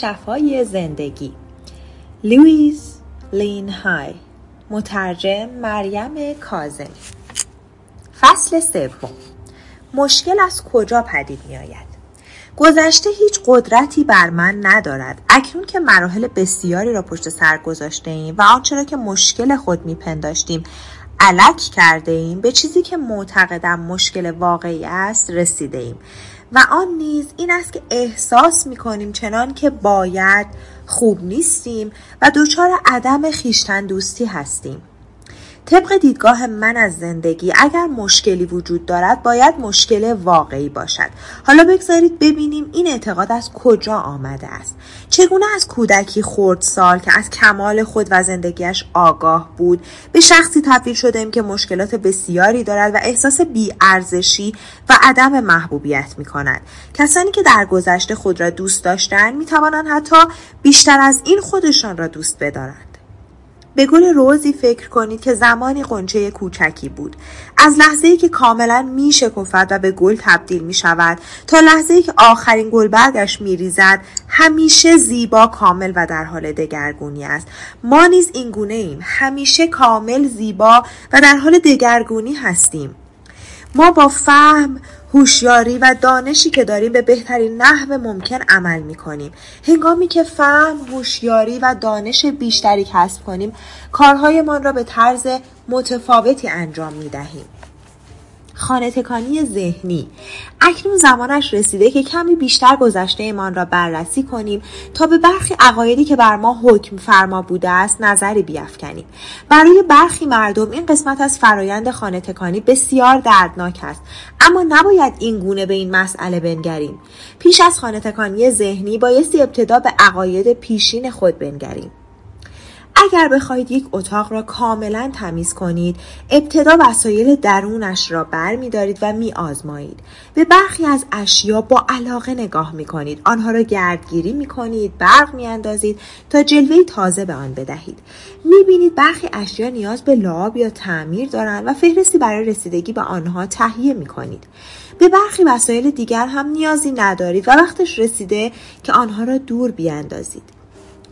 شفای زندگی. لوئیز ال هی مترجم مریم کاظمی فصل سوم. مشکل از کجا پدید می آید؟ گذشته هیچ قدرتی بر من ندارد. اکنون که مراحل بسیاری را پشت سر گذاشته ایم و آنچه را که مشکل خود میپنداشتیم الک کرده ایم به چیزی که معتقدم مشکل واقعی است رسیده ایم و آن نیز این است که احساس می کنیم چنان که باید خوب نیستیم و دچار عدم خیشتن دوستی هستیم. طبق دیدگاه من از زندگی اگر مشکلی وجود دارد باید مشکل واقعی باشد. حالا بگذارید ببینیم این اعتقاد از کجا آمده است. چگونه از کودکی سال که از کمال خود و زندگیش آگاه بود به شخصی تبدیل شده که مشکلات بسیاری دارد و احساس بیارزشی و عدم محبوبیت می کند کسانی که در گذشته خود را دوست داشتند می توانند حتی بیشتر از این خودشان را دوست بدارند. به گل روزی فکر کنید که زمانی قنچه کوچکی بود. از لحظه ای که کاملا می شکفت و به گل تبدیل می شود تا لحظه ای که آخرین گل برگش می ریزد همیشه زیبا کامل و در حال دگرگونی است. ما نیز این گونه ایم. همیشه کامل زیبا و در حال دگرگونی هستیم. ما با فهم هوشیاری و دانشی که داریم به بهترین نحو ممکن عمل می کنیم هنگامی که فهم هوشیاری و دانش بیشتری کسب کنیم کارهایمان را به طرز متفاوتی انجام می دهیم خانه تکانی ذهنی. اکنون زمانش رسیده که کمی بیشتر گذشته ایمان را بررسی کنیم تا به برخی عقایدی که بر ما حکم فرما بوده است نظری بیافکنیم. برای برخی مردم این قسمت از فرایند خانه تکانی بسیار دردناک است اما نباید این گونه به این مسئله بنگریم. پیش از خانه تکانی ذهنی بایستی ابتدا به عقاید پیشین خود بنگریم. اگر بخواهید یک اتاق را کاملا تمیز کنید ابتدا وسایل درونش را بر می دارید و می آزمایید به برخی از اشیا با علاقه نگاه می کنید آنها را گردگیری می کنید برق می اندازید تا جلوه تازه به آن بدهید. می بینید برخی اشیا نیاز به لعاب یا تعمیر دارند و فهرستی برای رسیدگی به آنها تهیه می کنید به برخی وسایل دیگر هم نیازی ندارید و وقتش رسیده که آنها را دور بیاندازید.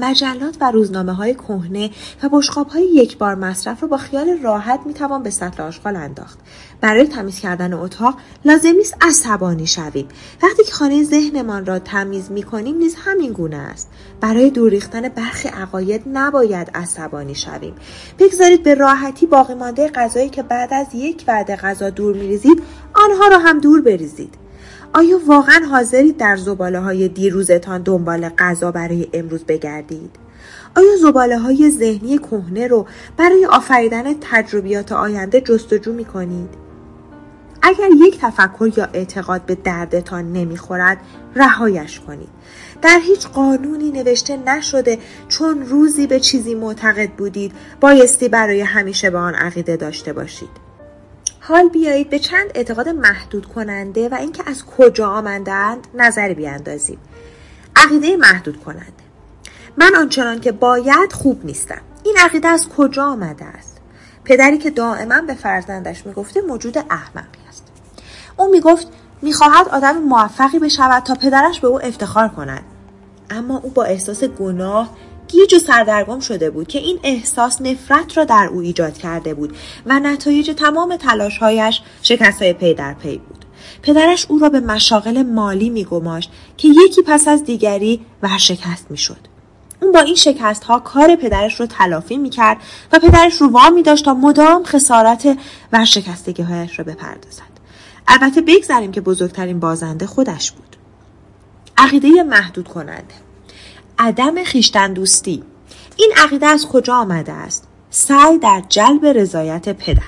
مجلات و روزنامه های کهنه و بشقاب های یک بار مصرف را با خیال راحت می توان به سطل آشغال انداخت. برای تمیز کردن اتاق لازم نیست عصبانی شویم. وقتی که خانه ذهنمان را تمیز می کنیم نیز همین گونه است. برای دور ریختن برخی عقاید نباید عصبانی شویم. بگذارید به راحتی باقی مانده غذایی که بعد از یک وعده غذا دور میریزید آنها را هم دور بریزید. آیا واقعا حاضرید در زباله های دیروزتان دنبال غذا برای امروز بگردید؟ آیا زباله های ذهنی کهنه رو برای آفریدن تجربیات آینده جستجو می کنید؟ اگر یک تفکر یا اعتقاد به دردتان نمی‌خورد رهایش کنید در هیچ قانونی نوشته نشده چون روزی به چیزی معتقد بودید بایستی برای همیشه به آن عقیده داشته باشید حال بیایید به چند اعتقاد محدود کننده و اینکه از کجا آمدند نظری بیاندازیم. عقیده محدود کننده. من آنچنان که باید خوب نیستم. این عقیده از کجا آمده است؟ پدری که دائما به فرزندش می‌گفته موجود احمقی است. او می‌گفت می‌خواهد آدم موفقی بشود تا پدرش به او افتخار کند. اما او با احساس گناه گیج و سردرگم شده بود که این احساس نفرت را در او ایجاد کرده بود و نتایج تمام تلاشهایش شکست های پی در پی بود. پدرش او را به مشاغل مالی میگماشت که یکی پس از دیگری ورشکست می‌شد. اون با این شکست ها کار پدرش رو تلافی می‌کرد و پدرش رو وامی داشت تا مدام خسارت ورشکستگی هایش را بپردازد. البته بگذاریم که بزرگترین بازنده خودش بود. عقیده محدود کننده عدم خیشتن دوستی این عقیده از کجا آمده است؟ سعی در جلب رضایت پدر.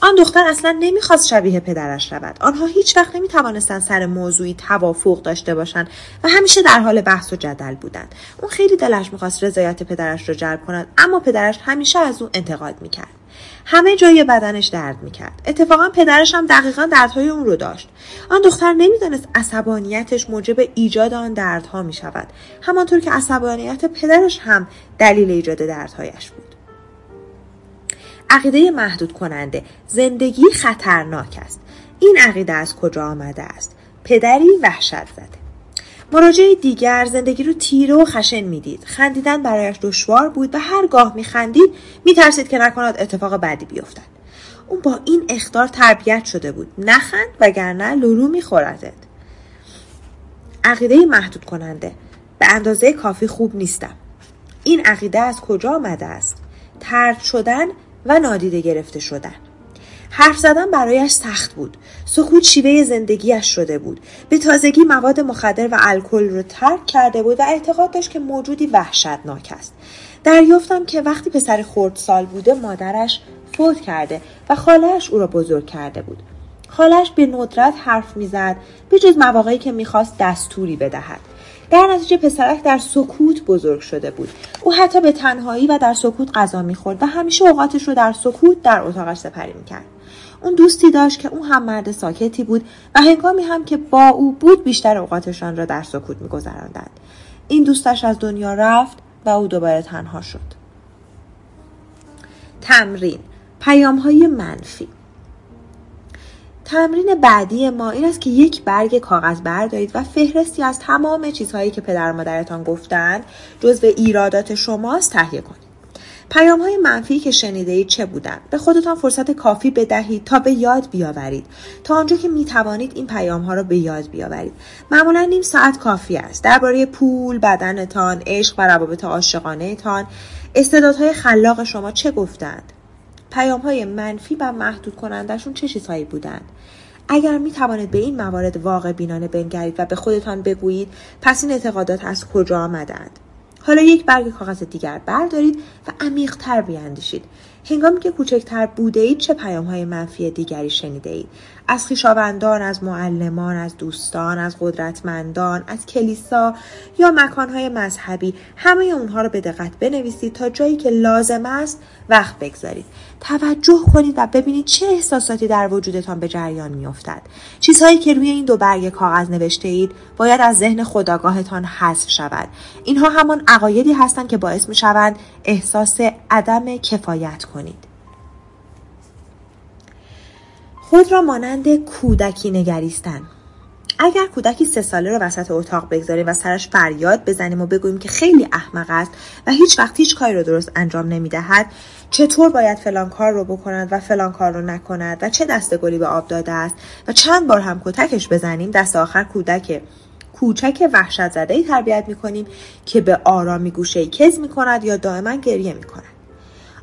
آن دختر اصلا نمی‌خواست شبیه پدرش رود. آنها هیچ وقت نمی توانستند سر موضوعی توافق داشته باشند و همیشه در حال بحث و جدل بودند. اون خیلی دلش می‌خواست رضایت پدرش را جلب کند اما پدرش همیشه از او انتقاد می‌کرد. همه جای بدنش درد می‌کرد. اتفاقا پدرش هم دقیقا دردهای اون رو داشت. آن دختر نمی‌دانست عصبانیتش موجب ایجاد آن دردها می‌شود. همانطور که عصبانیت پدرش هم دلیل ایجاد دردهایش بود. عقیده محدود کننده زندگی خطرناک است. این عقیده از کجا آمده است؟ پدری وحشت زده. مراجعه دیگر زندگی رو تیره و خشن می‌دید. خندیدن برایش دشوار بود و هرگاه میخندید میترسید که نکند اتفاق بعدی بیفتد. اون با این اختار تربیت شده بود. نخند وگرنه لورو میخوردت. عقیده محدود کننده. به اندازه کافی خوب نیستم. این عقیده از کجا آمده است؟ ترد شدن و نادیده گرفته شدن. حرف زدن برایش سخت بود. سکوت شیوه زندگیش شده بود. به تازگی مواد مخدر و الکل رو ترک کرده بود و اعتقاد داشت که موجودی وحشتناک است. دریافتم که وقتی پسر سال بوده مادرش فوت کرده و خالهش او را بزرگ کرده بود. خالش به ندرت حرف می‌زد به جز مواقعی که می‌خواست دستوری بدهد. در نتیجه پسرک در سکوت بزرگ شده بود. او حتی به تنهایی و در سکوت غذا می‌خورد و همیشه اوقاتش رو در سکوت در اتاقش سپری می‌کرد. اون دوستی داشت که او هم مرد ساکتی بود و هنگامی هم که با او بود بیشتر اوقاتشان را در سکوت میگذراندند. این دوستش از دنیا رفت و او دوباره تنها شد. تمرین. پیام های منفی. تمرین بعدی ما این است که یک برگ کاغذ بردارید و فهرستی از تمام چیزهایی که پدر مادرتان گفتند جزو ایرادات شماست تهیه کنید. پیام های منفی که شنیده اید چه بودند؟ به خودتان فرصت کافی بدهید تا به یاد بیاورید. تا آنجا که می توانید این پیام ها را به یاد بیاورید. معمولا نیم ساعت کافی است. درباره پول بدنتان عشق و روابط عاشقانه تان استعدادهای خلاق شما چه گفتند؟ پیام های منفی و محدود کنندشون چه چیزهایی بودند؟ اگر می توانید به این موارد واقع بینانه بنگرید و به خودتان بگویید پس این اعتقادات از کجا آمدند؟ حالا یک برگ کاغذ دیگر بردارید و عمیقتر بیاندیشید. هنگامی که کوچکتر بوده اید چه پیام های منفی دیگری شنیده اید؟ از خویشاوندان از معلمان از دوستان از قدرتمندان از کلیسا یا مکانهای مذهبی همه اونها رو به دقت بنویسید تا جایی که لازم است وقت بگذارید. توجه کنید و ببینید چه احساساتی در وجودتان به جریان میافتد. چیزهایی که روی این دو برگ کاغذ نوشته اید باید از ذهن خداگاهتان حذف شود. اینها همان عقایدی هستند که باعث می شوند احساس عدم کفایت کنید. خود را مانند کودکی نگریستن اگر کودکی سه ساله رو وسط اتاق بگذاریم و سرش فریاد بزنیم و بگوییم که خیلی احمق است و هیچ وقت هیچ کاری رو درست انجام نمی‌دهد چطور باید فلان کار رو بکند و فلان کار رو نکند و چه دست گلی به آب داده است و چند بار هم کتکش بزنیم دست آخر کودک کوچک وحشت زده ای تربیت می کنیم که به آرامی گوشه کز می کند یا دائما گریه می کند.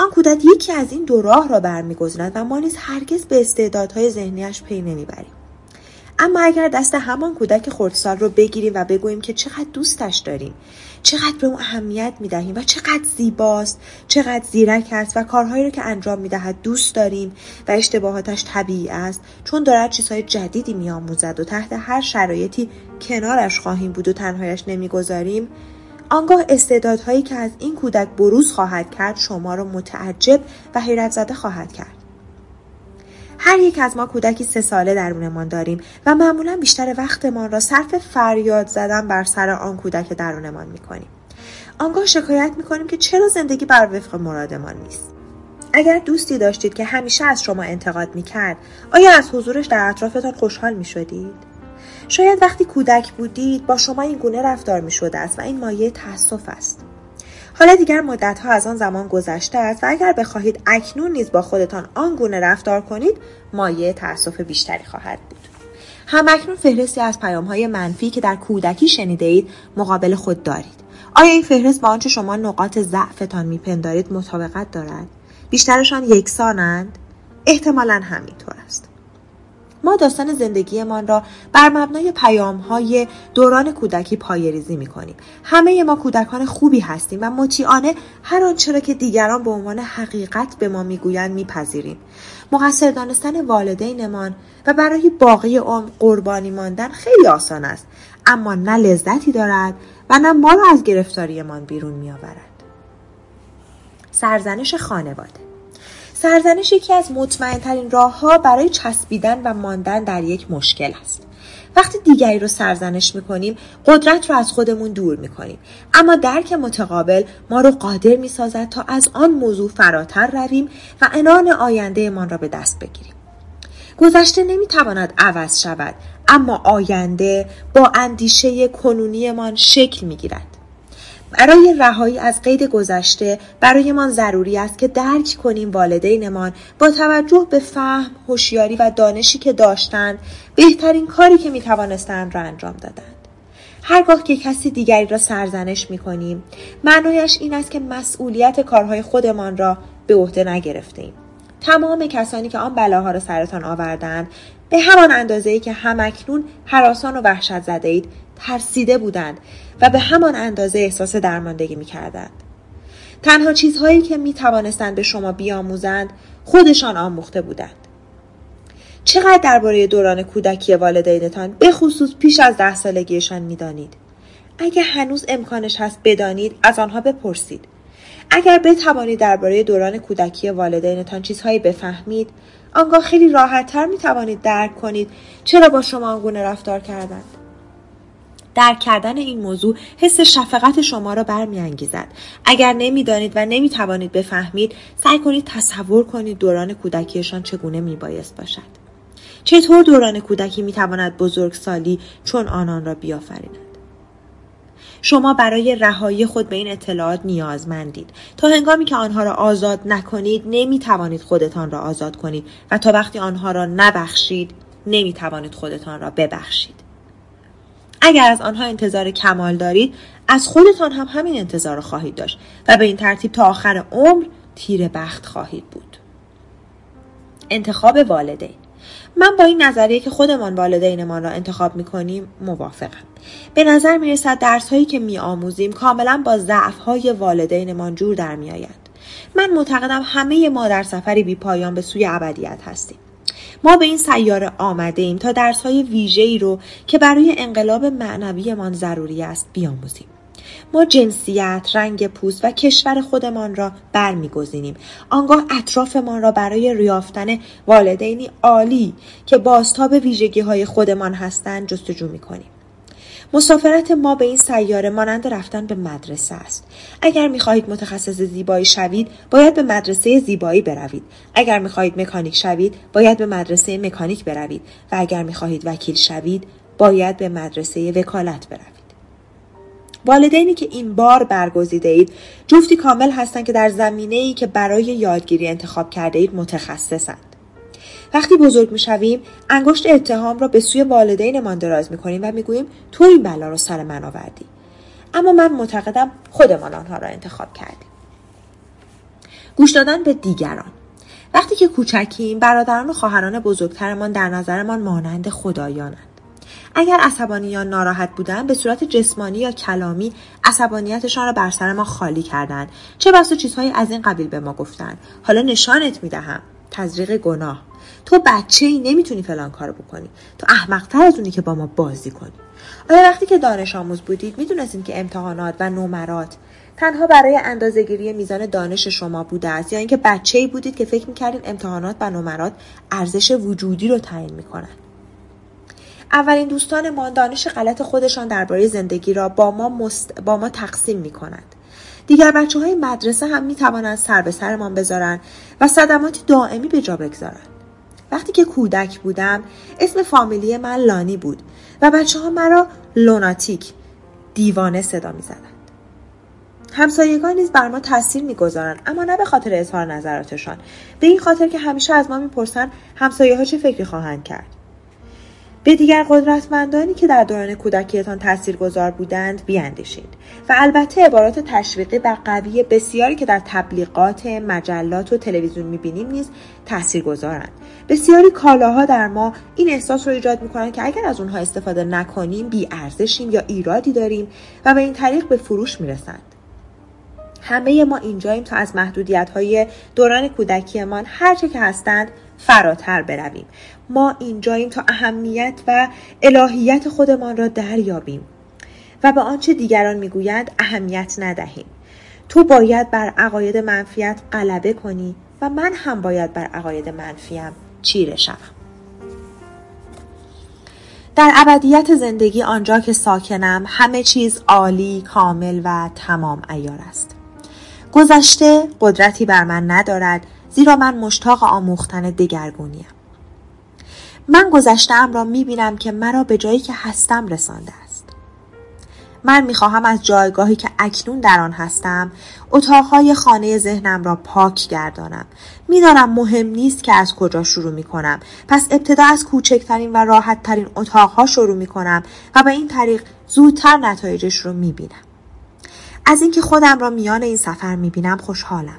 آن کودک یکی از این دو راه را برمیگزیند و ما نیز هرگز به استعدادهای ذهنیش پی نمی‌بریم. اما اگر دست همان کودک خردسال رو بگیریم و بگوییم که چقدر دوستش داریم چقدر به اون اهمیت می‌دهیم و چقدر زیباست چقدر زیرک است و کارهایی رو که انجام می‌دهد دوست داریم و اشتباهاتش طبیعی است چون دارد چیزهای جدیدی میآموزد و تحت هر شرایطی کنارش خواهیم بود و تنهایش نمی‌گذاریم آنگاه استعدادهایی که از این کودک بروز خواهد کرد شما را متعجب و حیرت زده خواهد کرد. هر یک از ما کودکی سه ساله درونمان داریم و معمولا بیشتر وقتمان را صرف فریاد زدن بر سر آن کودک درونمان می‌کنیم. آنگاه شکایت می‌کنیم که چرا زندگی بر وفق مرادمان نیست. اگر دوستی داشتید که همیشه از شما انتقاد می‌کرد آیا از حضورش در اطرافتان خوشحال می‌شدید؟ شاید وقتی کودک بودید با شما این گونه رفتار می شده است و این مایه تاسف است. حالا دیگر مدت ها از آن زمان گذشته است و اگر بخواهید اکنون نیز با خودتان آن گونه رفتار کنید مایه تاسف بیشتری خواهد بود. هم اکنون فهرستی از پیام های منفی که در کودکی شنیده اید مقابل خود دارید. آیا این فهرست با آنچه شما نقاط ضعفتان میپندارید مطابقت دارد؟ بیشترشان یکسانند؟ احتمالا همینطور است. ما داستان زندگیمان را بر مبنای پیام های دوران کودکی پای ریزی می کنیم. همه ما کودکان خوبی هستیم و مطیعانه هر آنچه را که دیگران به عنوان حقیقت به ما می‌گویند میپذیریم. مقصر دانستن والدینمان و برای باقی عمر قربانی ماندن خیلی آسان است اما نه لذتی دارد و نه ما را از گرفتاریمان بیرون میآورد. سرزنش خانواده سرزنش یکی از مطمئنترین راهها برای چسبیدن و ماندن در یک مشکل است. وقتی دیگری رو سرزنش می‌کنیم قدرت رو از خودمون دور می‌کنیم. اما درک متقابل ما رو قادر می‌سازد تا از آن موضوع فراتر رویم و انان آینده من را به دست بگیریم. گذشته نمی‌تواند عوض شود اما آینده با اندیشه کنونیمان شکل می‌گیرد. برای رهایی از قید گذشته برایمان ضروری است که درک کنیم والدینمان با توجه به فهم هوشیاری و دانشی که داشتند بهترین کاری که می توانستند را انجام دادند. هرگاه که کسی دیگری را سرزنش می کنیم معنایش این است که مسئولیت کارهای خودمان را به عهده نگرفتیم تمام کسانی که آن بلاها را سرتان آوردند به همان اندازه ای که همکنون حراسان و وحشت زده اید ترسیده بودند و به همان اندازه احساس درماندگی می کردند. تنها چیزهایی که می توانستند به شما بیاموزند خودشان آموخته بودند. چقدر درباره دوران کودکی والدینتان به خصوص پیش از ده سالگیشان می‌دانید اگر هنوز امکانش هست بدانید از آنها بپرسید اگر بتوانید درباره دوران کودکی والدینتان چیزهایی بفهمید آنگاه خیلی راحتتر می توانید درک کنید چرا با شما آنگونه رفتار کردند. درک کردن این موضوع حس شفقت شما را برمیانگیزد. اگر نمی‌دانید و نمی‌توانید بفهمید سعی کنید تصور کنید دوران کودکیشان چگونه میبایست باشد. چطور دوران کودکی می‌تواند بزرگسالی چون آنان را بیافریند؟ شما برای رهایی خود به این اطلاعات نیازمندید. تا هنگامی که آنها را آزاد نکنید نمی توانید خودتان را آزاد کنید و تا وقتی آنها را نبخشید نمی توانید خودتان را ببخشید. اگر از آنها انتظار کمال دارید از خودتان هم همین انتظار را خواهید داشت و به این ترتیب تا آخر عمر تیر بخت خواهید بود. انتخاب والدین. من با این نظریه که خودمان والدینمان را انتخاب می‌کنیم موافقم. به نظر می‌رسد درس هایی که میآموزیم کاملا با ضعف های والدینمان جور در میآید. من معتقدم همه ما در سفری بی پایان به سوی ابدیت هستیم. ما به این سیاره آمده ایم تا درس های ویژه ای رو که برای انقلاب معنویمان ضروری است بیاموزیم. ما جنسیت، رنگ پوست و کشور خودمان را برمیگزینیم. آنگاه اطرافمان را برای ریافتن والدینی عالی که بازتاب ویژگی های خودمان هستند جستجو می کنیم. مسافرت ما به این سیاره مانند رفتن به مدرسه است اگر می‌خواهید متخصص زیبایی شوید باید به مدرسه زیبایی بروید اگر می‌خواهید مکانیک شوید باید به مدرسه مکانیک بروید و اگر می‌خواهید وکیل شوید باید به مدرسه وکالت بروید والدینی که این بار برگزیده اید جفتی کامل هستند که در زمینه ای که برای یادگیری انتخاب کرده اید متخصصند. وقتی بزرگ می‌شویم انگشت اتهام را به سوی والدینمان دراز می‌کنیم و می‌گوییم تو این بلا رو سر من آوردی. اما من معتقدم خودمان آنها را انتخاب کردیم. گوش دادن به دیگران. وقتی که کوچکیم برادران و خواهران بزرگترمان در نظرمان مانند خدایانند. اگر عصبانی یا ناراحت بودند به صورت جسمانی یا کلامی عصبانیتشان را بر سر ما خالی کردند. چه بسا چیزهایی از این قبیل به ما گفتند. حالا نشانت می‌دهم. تزریق گناه. تو بچه ای نمی‌تونی فلان کارو بکنی. تو احمقتر از اونی که با ما بازی کنی. آیا وقتی که دانش آموز بودید می‌دونستید که امتحانات و نمرات تنها برای اندازهگیری میزان دانش شما بوده است یا اینکه بچه ای بودید که فکر می‌کردید امتحانات و نمرات ارزش وجودی رو تعیین می‌کنند اولین دوستان ما دانش غلط خودشان درباره زندگی را با ما, مست... با ما تقسیم می کنند. دیگر بچه های مدرسه هم می توانند سر به سرمان بذارند و صدماتی دائمی به جا بگذارند. وقتی که کودک بودم اسم فامیلی من لانی بود و بچه ها مرا لوناتیک دیوانه صدا می زدند. همسایگان نیز بر ما تاثیر می‌گذارند اما نه به خاطر اظهار نظراتشان به این خاطر که همیشه از ما می‌پرسند همسایه ها چه فکری خواهند کرد به دیگر قدرتمندانی که در دوران کودکیتان تاثیرگذار بودند بیاندیشید و البته عبارات تشویقی و قوی بسیاری که در تبلیغات مجلات و تلویزیون می‌بینیم نیز تاثیرگذارند. بسیاری کالاها در ما این احساس رو ایجاد می‌کنند که اگر از اونها استفاده نکنیم بی ارزشیم یا ایرادی داریم و به این طریق به فروش می‌رسند. همه ما اینجاییم تا از محدودیت های دوران کودکیمان هرچه که هستند فراتر برویم. ما اینجاییم تا اهمیت و الهیت خودمان را دریابیم. و به آنچه دیگران می‌گویند اهمیت ندهیم. تو باید بر عقاید منفیت غلبه کنی و من هم باید بر عقاید منفیم چیره شوم. در ابدیت زندگی آنجا که ساکنم همه چیز عالی، کامل و تمام ایار است. گذشته قدرتی بر من ندارد زیرا من مشتاق آموختن دگرگونیم. من گذشتم را می بینم که مرا به جایی که هستم رسانده است. من می خواهم از جایگاهی که اکنون در آن هستم اتاقهای خانه ذهنم را پاک گردانم می‌دانم مهم نیست که از کجا شروع می کنم پس ابتدا از کوچکترین و راحت ترین اتاقها شروع می کنم و به این طریق زودتر نتایجش رو می بینم از اینکه خودم را میان این سفر می بینم خوشحالم.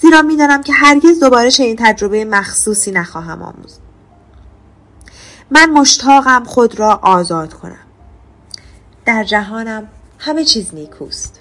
زیرا می‌دانم که هرگز دوباره چنین تجربه مخصوصی نخواهم آموزد من مشتاقم خود را آزاد کنم. در جهانم همه چیز نیکوست.